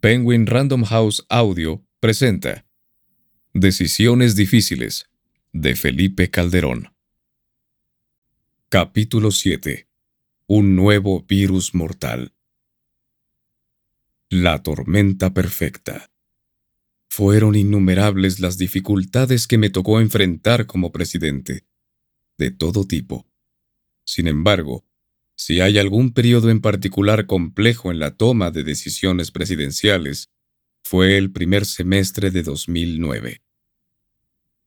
Penguin Random House Audio presenta Decisiones difíciles de Felipe Calderón. Capítulo 7. Un nuevo virus mortal. La tormenta perfecta. Fueron innumerables las dificultades que me tocó enfrentar como presidente, de todo tipo. Sin embargo, si hay algún periodo en particular complejo en la toma de decisiones presidenciales, fue el primer semestre de 2009.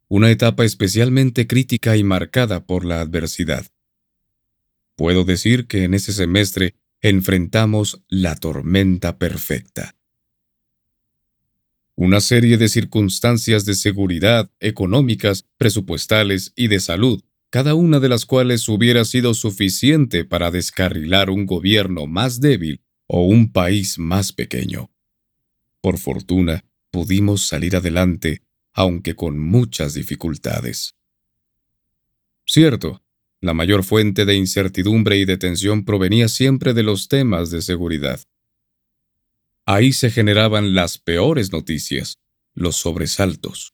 Una etapa especialmente crítica y marcada por la adversidad. Puedo decir que en ese semestre enfrentamos la tormenta perfecta. Una serie de circunstancias de seguridad, económicas, presupuestales y de salud cada una de las cuales hubiera sido suficiente para descarrilar un gobierno más débil o un país más pequeño. Por fortuna, pudimos salir adelante, aunque con muchas dificultades. Cierto, la mayor fuente de incertidumbre y de tensión provenía siempre de los temas de seguridad. Ahí se generaban las peores noticias, los sobresaltos.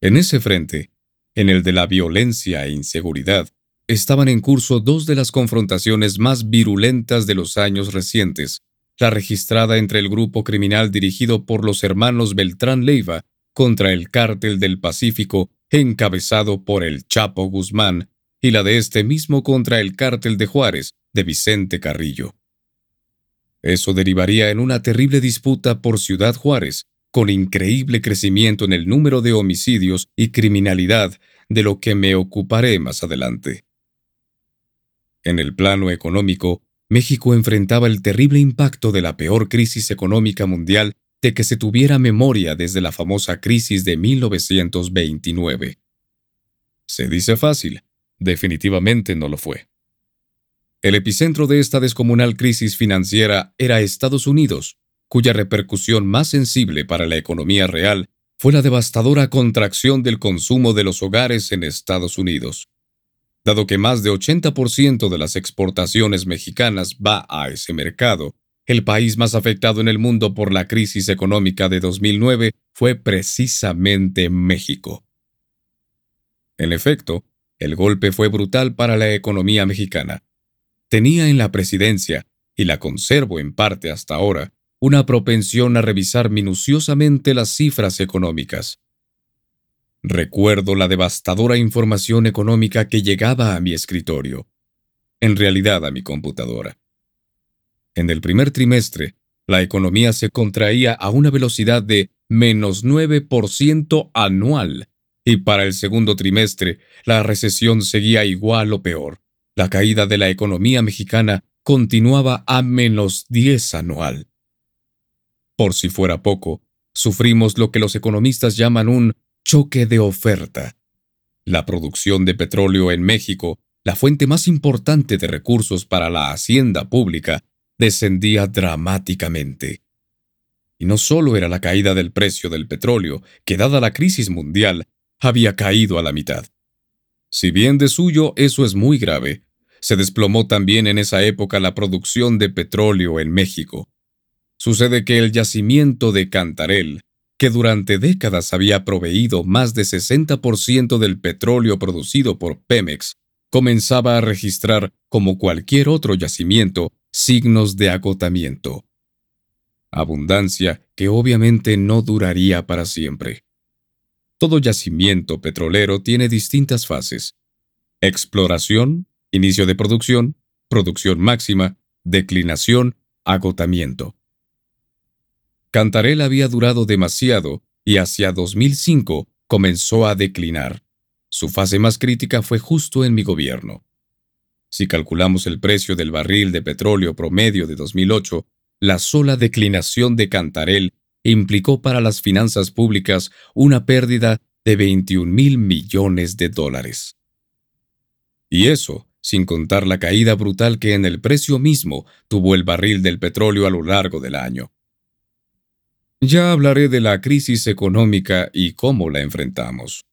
En ese frente, en el de la violencia e inseguridad, estaban en curso dos de las confrontaciones más virulentas de los años recientes, la registrada entre el grupo criminal dirigido por los hermanos Beltrán Leiva contra el cártel del Pacífico encabezado por el Chapo Guzmán y la de este mismo contra el cártel de Juárez de Vicente Carrillo. Eso derivaría en una terrible disputa por Ciudad Juárez, con increíble crecimiento en el número de homicidios y criminalidad de lo que me ocuparé más adelante. En el plano económico, México enfrentaba el terrible impacto de la peor crisis económica mundial de que se tuviera memoria desde la famosa crisis de 1929. Se dice fácil, definitivamente no lo fue. El epicentro de esta descomunal crisis financiera era Estados Unidos, cuya repercusión más sensible para la economía real fue la devastadora contracción del consumo de los hogares en Estados Unidos. Dado que más de 80% de las exportaciones mexicanas va a ese mercado, el país más afectado en el mundo por la crisis económica de 2009 fue precisamente México. En efecto, el golpe fue brutal para la economía mexicana. Tenía en la presidencia, y la conservo en parte hasta ahora, una propensión a revisar minuciosamente las cifras económicas. Recuerdo la devastadora información económica que llegaba a mi escritorio, en realidad a mi computadora. En el primer trimestre, la economía se contraía a una velocidad de menos 9% anual, y para el segundo trimestre, la recesión seguía igual o peor. La caída de la economía mexicana continuaba a menos 10 anual. Por si fuera poco, sufrimos lo que los economistas llaman un choque de oferta. La producción de petróleo en México, la fuente más importante de recursos para la hacienda pública, descendía dramáticamente. Y no solo era la caída del precio del petróleo, que dada la crisis mundial, había caído a la mitad. Si bien de suyo eso es muy grave, se desplomó también en esa época la producción de petróleo en México. Sucede que el yacimiento de Cantarel, que durante décadas había proveído más de 60% del petróleo producido por Pemex, comenzaba a registrar, como cualquier otro yacimiento, signos de agotamiento. Abundancia que obviamente no duraría para siempre. Todo yacimiento petrolero tiene distintas fases. Exploración, inicio de producción, producción máxima, declinación, agotamiento. Cantarel había durado demasiado y hacia 2005 comenzó a declinar. Su fase más crítica fue justo en mi gobierno. Si calculamos el precio del barril de petróleo promedio de 2008, la sola declinación de Cantarel implicó para las finanzas públicas una pérdida de 21 mil millones de dólares. Y eso, sin contar la caída brutal que en el precio mismo tuvo el barril del petróleo a lo largo del año. Ya hablaré de la crisis económica y cómo la enfrentamos.